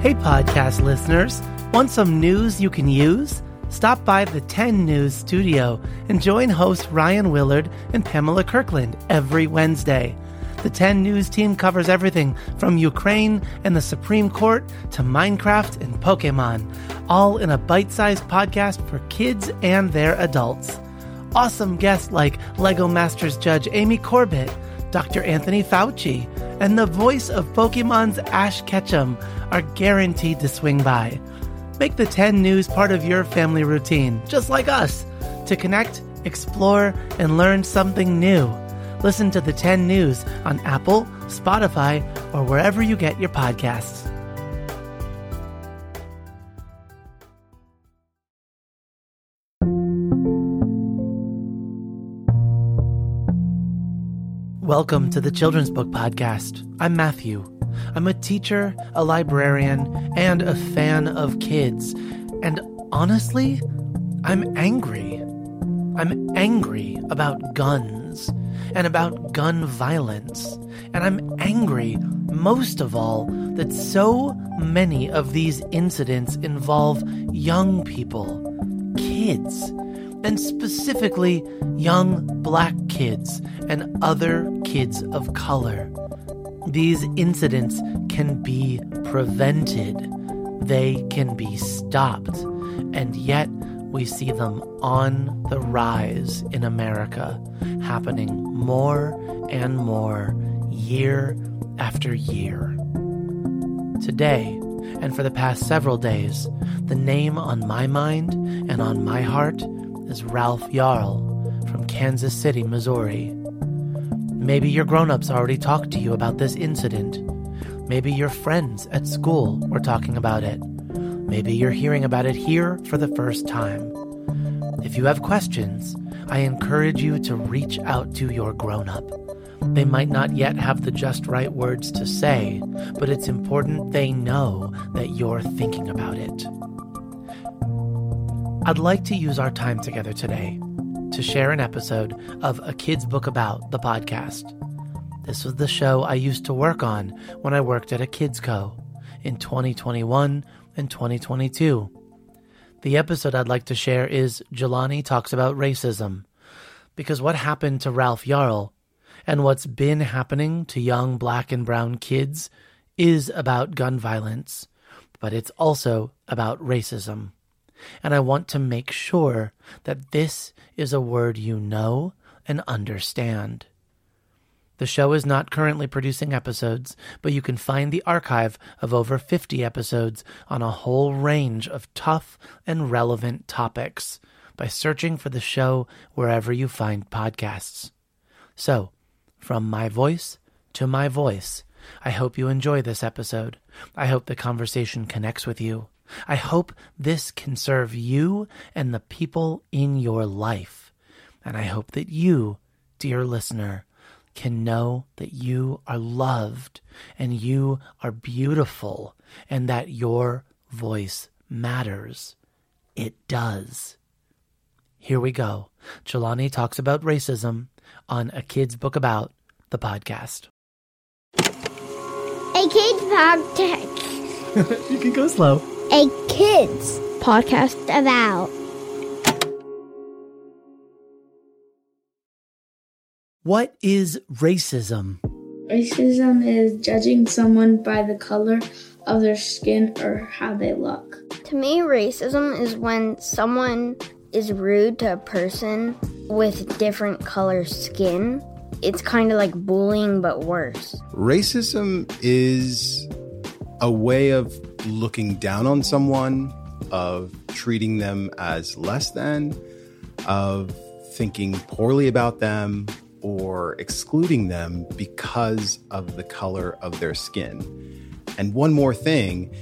Hey, podcast listeners. Want some news you can use? Stop by the 10 News studio and join host Ryan Willard and Pamela Kirkland every Wednesday. The 10 News team covers everything from Ukraine and the Supreme Court to Minecraft and Pokemon, all in a bite sized podcast for kids and their adults. Awesome guests like Lego Masters Judge Amy Corbett, Dr. Anthony Fauci, and the voice of Pokemon's Ash Ketchum are guaranteed to swing by. Make the 10 News part of your family routine, just like us, to connect, explore, and learn something new. Listen to the 10 News on Apple, Spotify, or wherever you get your podcasts. Welcome to the Children's Book Podcast. I'm Matthew. I'm a teacher, a librarian, and a fan of kids. And honestly, I'm angry. I'm angry about guns and about gun violence. And I'm angry, most of all, that so many of these incidents involve young people, kids, and specifically young black kids and other kids of color. These incidents can be prevented, they can be stopped, and yet we see them on the rise in America, happening more and more year after year. Today, and for the past several days, the name on my mind and on my heart is Ralph Yarl from Kansas City, Missouri. Maybe your grown ups already talked to you about this incident. Maybe your friends at school were talking about it. Maybe you're hearing about it here for the first time. If you have questions, I encourage you to reach out to your grown up. They might not yet have the just right words to say, but it's important they know that you're thinking about it. I'd like to use our time together today to share an episode of A Kid's Book About the podcast. This was the show I used to work on when I worked at a kids co in 2021 and 2022. The episode I'd like to share is Jelani Talks About Racism, because what happened to Ralph Yarl and what's been happening to young black and brown kids is about gun violence, but it's also about racism. And I want to make sure that this is a word you know and understand. The show is not currently producing episodes, but you can find the archive of over 50 episodes on a whole range of tough and relevant topics by searching for the show wherever you find podcasts. So, from my voice to my voice, I hope you enjoy this episode. I hope the conversation connects with you. I hope this can serve you and the people in your life. And I hope that you, dear listener, can know that you are loved and you are beautiful and that your voice matters. It does. Here we go. Jelani talks about racism on A Kid's Book About, the podcast. A kid's podcast. you can go slow. A kid's podcast about. What is racism? Racism is judging someone by the color of their skin or how they look. To me, racism is when someone is rude to a person with different color skin. It's kind of like bullying, but worse. Racism is a way of looking down on someone, of treating them as less than, of thinking poorly about them, or excluding them because of the color of their skin. And one more thing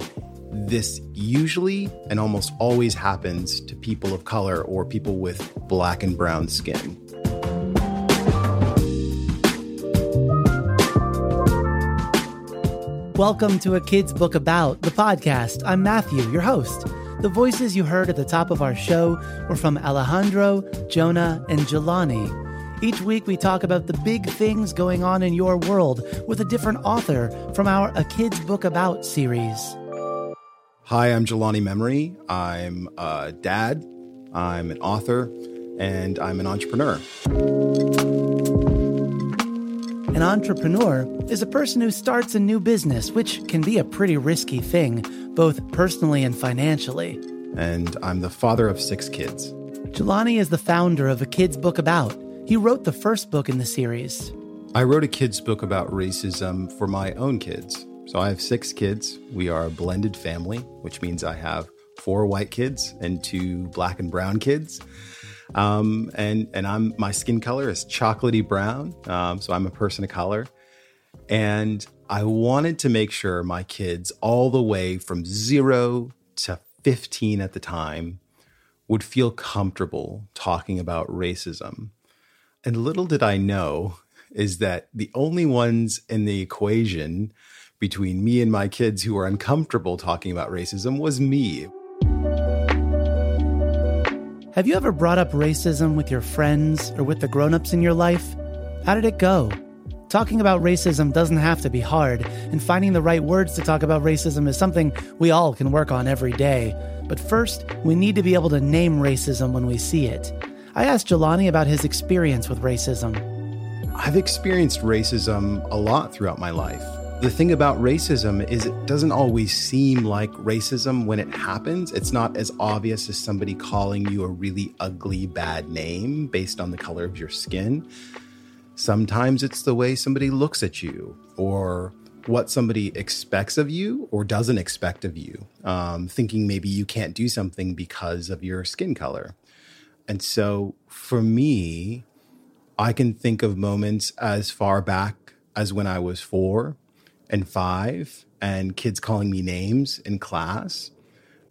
this usually and almost always happens to people of color or people with black and brown skin. Welcome to A Kid's Book About, the podcast. I'm Matthew, your host. The voices you heard at the top of our show were from Alejandro, Jonah, and Jelani. Each week we talk about the big things going on in your world with a different author from our A Kid's Book About series. Hi, I'm Jelani Memory. I'm a dad, I'm an author, and I'm an entrepreneur. An entrepreneur is a person who starts a new business, which can be a pretty risky thing, both personally and financially. And I'm the father of six kids. Jelani is the founder of a kid's book about. He wrote the first book in the series. I wrote a kid's book about racism for my own kids. So I have six kids. We are a blended family, which means I have four white kids and two black and brown kids. Um, and and I'm my skin color is chocolatey brown, um, so I'm a person of color. And I wanted to make sure my kids, all the way from zero to 15 at the time, would feel comfortable talking about racism. And little did I know is that the only ones in the equation between me and my kids who were uncomfortable talking about racism was me. Have you ever brought up racism with your friends or with the grown-ups in your life? How did it go? Talking about racism doesn't have to be hard, and finding the right words to talk about racism is something we all can work on every day. But first, we need to be able to name racism when we see it. I asked Jelani about his experience with racism. I've experienced racism a lot throughout my life. The thing about racism is it doesn't always seem like racism when it happens. It's not as obvious as somebody calling you a really ugly, bad name based on the color of your skin. Sometimes it's the way somebody looks at you or what somebody expects of you or doesn't expect of you, um, thinking maybe you can't do something because of your skin color. And so for me, I can think of moments as far back as when I was four and five and kids calling me names in class.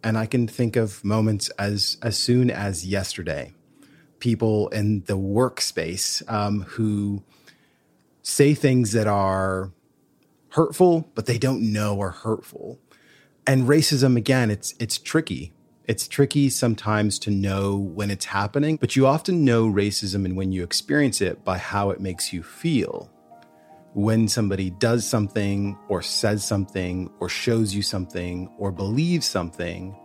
And I can think of moments as as soon as yesterday, people in the workspace um, who say things that are hurtful, but they don't know are hurtful. And racism, again, it's it's tricky. It's tricky sometimes to know when it's happening, but you often know racism and when you experience it by how it makes you feel when somebody does something or says something or shows you something or believes something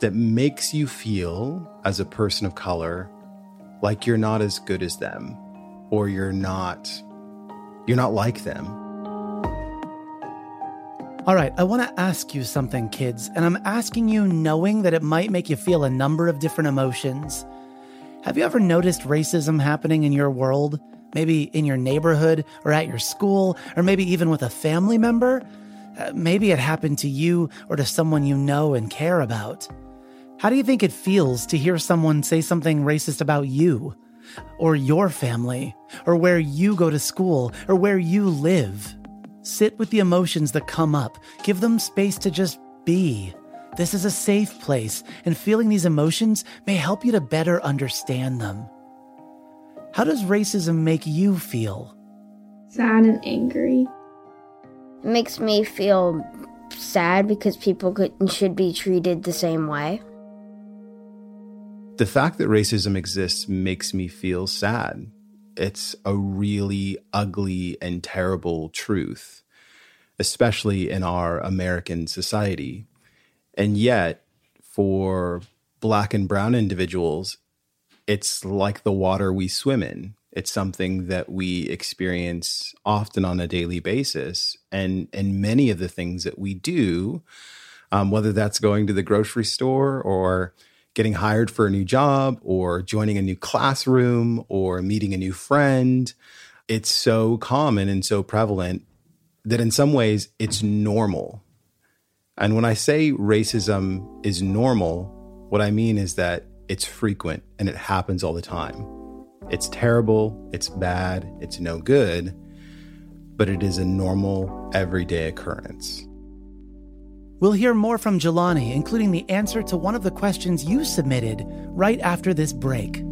that makes you feel as a person of color like you're not as good as them or you're not you're not like them. All right, I want to ask you something, kids, and I'm asking you knowing that it might make you feel a number of different emotions. Have you ever noticed racism happening in your world? Maybe in your neighborhood or at your school, or maybe even with a family member. Uh, maybe it happened to you or to someone you know and care about. How do you think it feels to hear someone say something racist about you, or your family, or where you go to school, or where you live? Sit with the emotions that come up, give them space to just be. This is a safe place, and feeling these emotions may help you to better understand them. How does racism make you feel? Sad and angry. It makes me feel sad because people could, should be treated the same way. The fact that racism exists makes me feel sad. It's a really ugly and terrible truth, especially in our American society. And yet, for black and brown individuals, it's like the water we swim in. It's something that we experience often on a daily basis, and and many of the things that we do, um, whether that's going to the grocery store or getting hired for a new job or joining a new classroom or meeting a new friend, it's so common and so prevalent that in some ways it's normal. And when I say racism is normal, what I mean is that it's frequent and it happens all the time. It's terrible, it's bad, it's no good, but it is a normal, everyday occurrence. We'll hear more from Jelani, including the answer to one of the questions you submitted right after this break.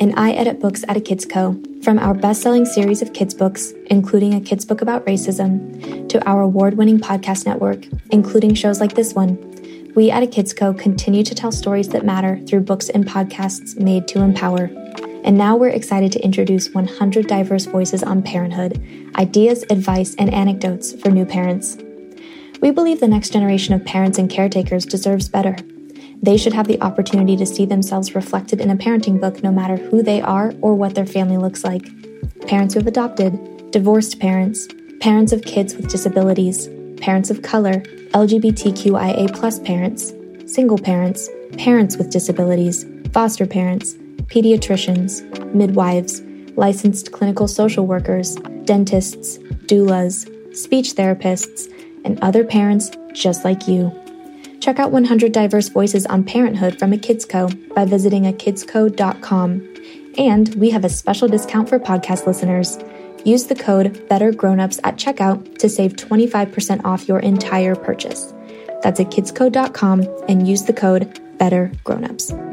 And I edit books at a Kids Co. From our best selling series of kids' books, including a kids' book about racism, to our award winning podcast network, including shows like this one, we at A Kids Co. continue to tell stories that matter through books and podcasts made to empower. And now we're excited to introduce 100 diverse voices on parenthood, ideas, advice, and anecdotes for new parents. We believe the next generation of parents and caretakers deserves better. They should have the opportunity to see themselves reflected in a parenting book no matter who they are or what their family looks like. Parents who have adopted, divorced parents, parents of kids with disabilities, parents of color, LGBTQIA parents, single parents, parents with disabilities, foster parents, pediatricians, midwives, licensed clinical social workers, dentists, doulas, speech therapists, and other parents just like you. Check out 100 diverse voices on parenthood from a Kids Co. by visiting akidsco.com. And we have a special discount for podcast listeners. Use the code BETTERGROWNUPS at checkout to save 25% off your entire purchase. That's at kidsco.com and use the code BETTERGROWNUPS.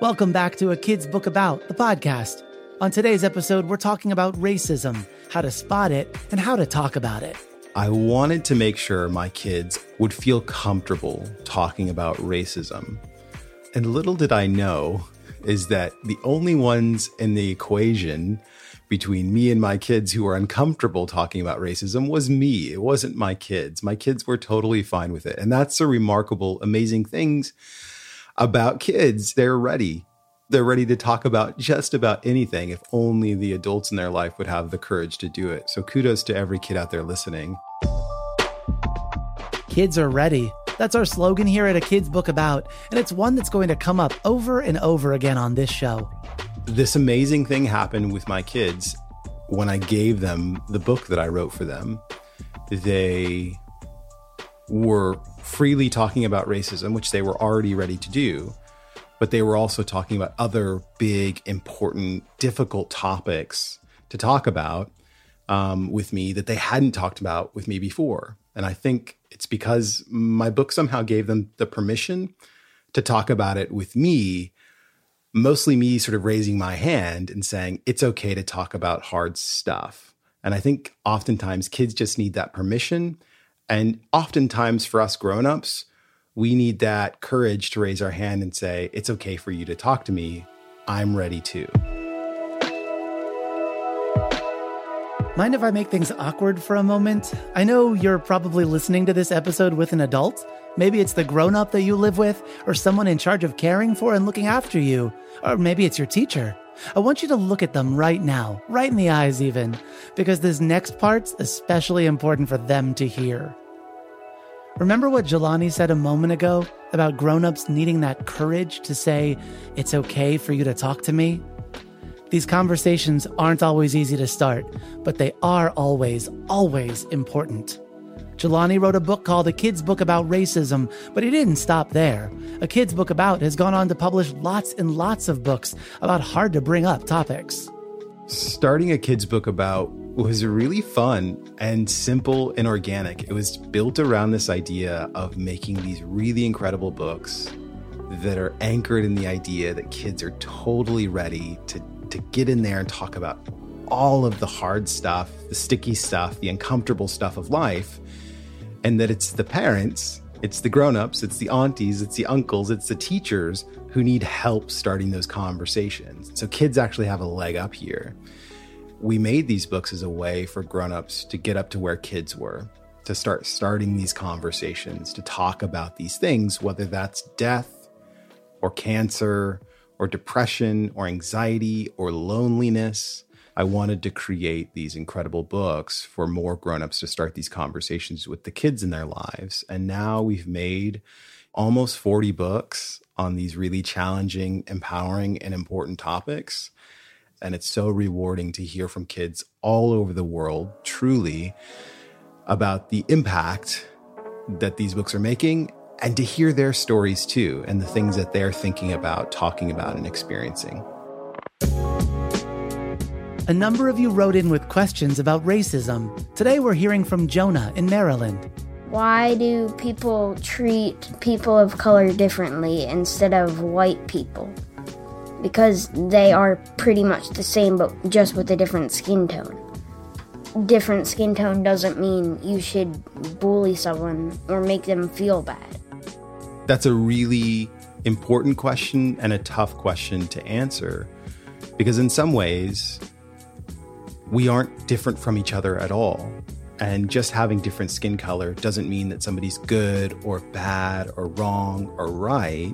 Welcome back to A Kid's Book About, the podcast. On today's episode, we're talking about racism, how to spot it, and how to talk about it. I wanted to make sure my kids would feel comfortable talking about racism. And little did I know is that the only ones in the equation between me and my kids who were uncomfortable talking about racism was me. It wasn't my kids. My kids were totally fine with it. And that's the remarkable, amazing things about kids. They're ready. They're ready to talk about just about anything if only the adults in their life would have the courage to do it. So kudos to every kid out there listening. Kids are ready. That's our slogan here at A Kid's Book About, and it's one that's going to come up over and over again on this show. This amazing thing happened with my kids when I gave them the book that I wrote for them. They were freely talking about racism, which they were already ready to do, but they were also talking about other big, important, difficult topics to talk about um, with me that they hadn't talked about with me before. And I think it's because my book somehow gave them the permission to talk about it with me, mostly me sort of raising my hand and saying, it's okay to talk about hard stuff. And I think oftentimes kids just need that permission and oftentimes for us grown-ups, we need that courage to raise our hand and say, "It's okay for you to talk to me. I'm ready to." Mind if I make things awkward for a moment? I know you're probably listening to this episode with an adult. Maybe it's the grown up that you live with, or someone in charge of caring for and looking after you, or maybe it's your teacher. I want you to look at them right now, right in the eyes, even, because this next part's especially important for them to hear. Remember what Jelani said a moment ago about grown-ups needing that courage to say, it's okay for you to talk to me? These conversations aren't always easy to start, but they are always, always important. Jelani wrote a book called A Kid's Book About Racism, but he didn't stop there. A Kid's Book About has gone on to publish lots and lots of books about hard to bring up topics. Starting a kid's book about was really fun and simple and organic. It was built around this idea of making these really incredible books that are anchored in the idea that kids are totally ready to, to get in there and talk about all of the hard stuff, the sticky stuff, the uncomfortable stuff of life, and that it's the parents, it's the grown-ups, it's the aunties, it's the uncles, it's the teachers who need help starting those conversations. So kids actually have a leg up here we made these books as a way for grown-ups to get up to where kids were to start starting these conversations to talk about these things whether that's death or cancer or depression or anxiety or loneliness i wanted to create these incredible books for more grown-ups to start these conversations with the kids in their lives and now we've made almost 40 books on these really challenging empowering and important topics and it's so rewarding to hear from kids all over the world, truly, about the impact that these books are making and to hear their stories too and the things that they're thinking about, talking about, and experiencing. A number of you wrote in with questions about racism. Today we're hearing from Jonah in Maryland. Why do people treat people of color differently instead of white people? Because they are pretty much the same, but just with a different skin tone. Different skin tone doesn't mean you should bully someone or make them feel bad. That's a really important question and a tough question to answer because, in some ways, we aren't different from each other at all. And just having different skin color doesn't mean that somebody's good or bad or wrong or right.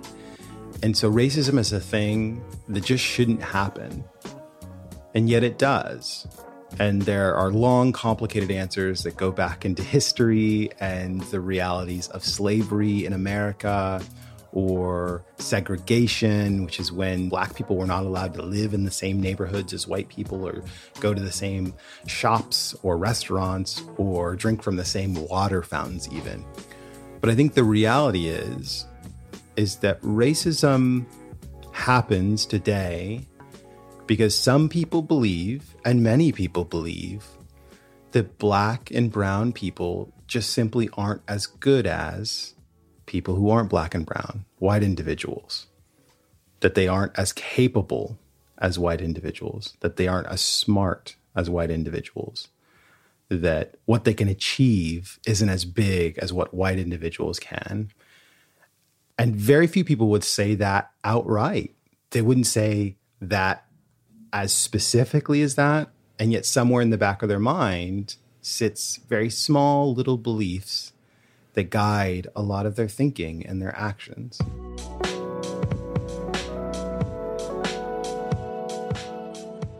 And so racism is a thing that just shouldn't happen. And yet it does. And there are long, complicated answers that go back into history and the realities of slavery in America or segregation, which is when black people were not allowed to live in the same neighborhoods as white people or go to the same shops or restaurants or drink from the same water fountains even. But I think the reality is is that racism happens today because some people believe and many people believe that black and brown people just simply aren't as good as people who aren't black and brown, white individuals, that they aren't as capable as white individuals, that they aren't as smart as white individuals, that what they can achieve isn't as big as what white individuals can. And very few people would say that outright. They wouldn't say that as specifically as that. And yet, somewhere in the back of their mind sits very small little beliefs that guide a lot of their thinking and their actions.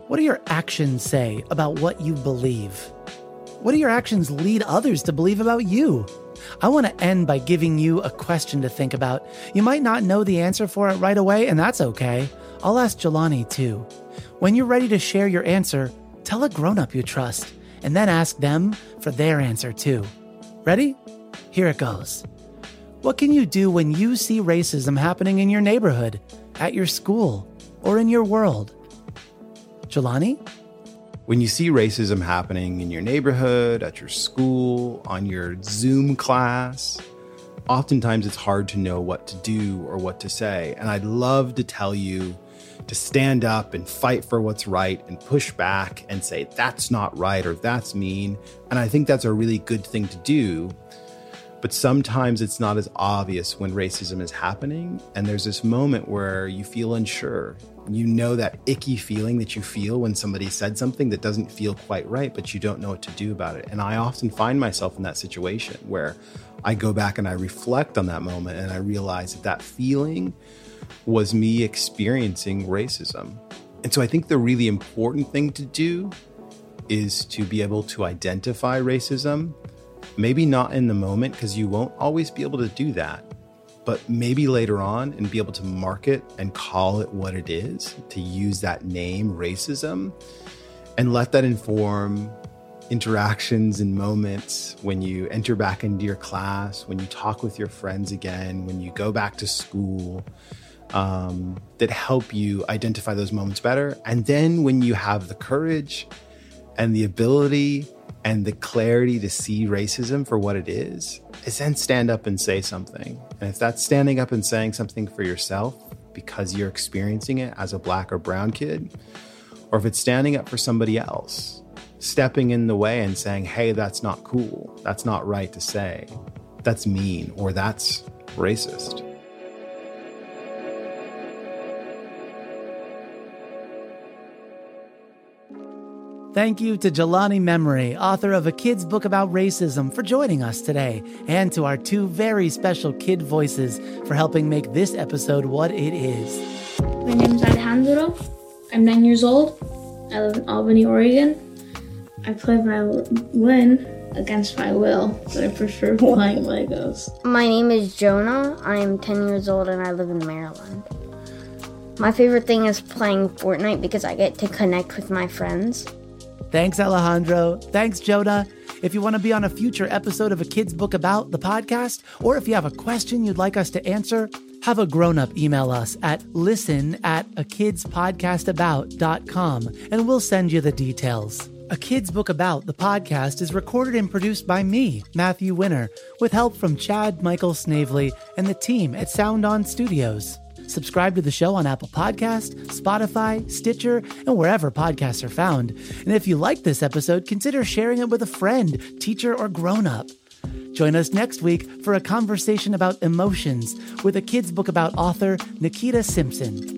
What do your actions say about what you believe? What do your actions lead others to believe about you? I want to end by giving you a question to think about. You might not know the answer for it right away, and that's okay. I'll ask Jelani too. When you're ready to share your answer, tell a grown up you trust, and then ask them for their answer too. Ready? Here it goes. What can you do when you see racism happening in your neighborhood, at your school, or in your world? Jelani? When you see racism happening in your neighborhood, at your school, on your Zoom class, oftentimes it's hard to know what to do or what to say. And I'd love to tell you to stand up and fight for what's right and push back and say, that's not right or that's mean. And I think that's a really good thing to do. But sometimes it's not as obvious when racism is happening. And there's this moment where you feel unsure. You know that icky feeling that you feel when somebody said something that doesn't feel quite right, but you don't know what to do about it. And I often find myself in that situation where I go back and I reflect on that moment and I realize that that feeling was me experiencing racism. And so I think the really important thing to do is to be able to identify racism Maybe not in the moment because you won't always be able to do that, but maybe later on and be able to mark it and call it what it is, to use that name, racism, and let that inform interactions and moments when you enter back into your class, when you talk with your friends again, when you go back to school, um, that help you identify those moments better. And then when you have the courage and the ability and the clarity to see racism for what it is, is then stand up and say something. And if that's standing up and saying something for yourself because you're experiencing it as a black or brown kid, or if it's standing up for somebody else, stepping in the way and saying, hey, that's not cool, that's not right to say, that's mean, or that's racist. Thank you to Jelani Memory, author of a kid's book about racism, for joining us today, and to our two very special kid voices for helping make this episode what it is. My name is Alejandro. I'm nine years old. I live in Albany, Oregon. I play violin against my will, but I prefer playing Legos. My name is Jonah. I am 10 years old and I live in Maryland. My favorite thing is playing Fortnite because I get to connect with my friends. Thanks, Alejandro. Thanks, Jonah. If you want to be on a future episode of A Kid's Book About the podcast, or if you have a question you'd like us to answer, Have a grown up email us at listen at a kidspodcastabout.com and we'll send you the details. A Kid's Book About, the podcast, is recorded and produced by me, Matthew Winner, with help from Chad Michael Snavely and the team at Sound On Studios. Subscribe to the show on Apple Podcast, Spotify, Stitcher, and wherever podcasts are found. And if you like this episode, consider sharing it with a friend, teacher, or grown up. Join us next week for a conversation about emotions with a kid's book about author Nikita Simpson.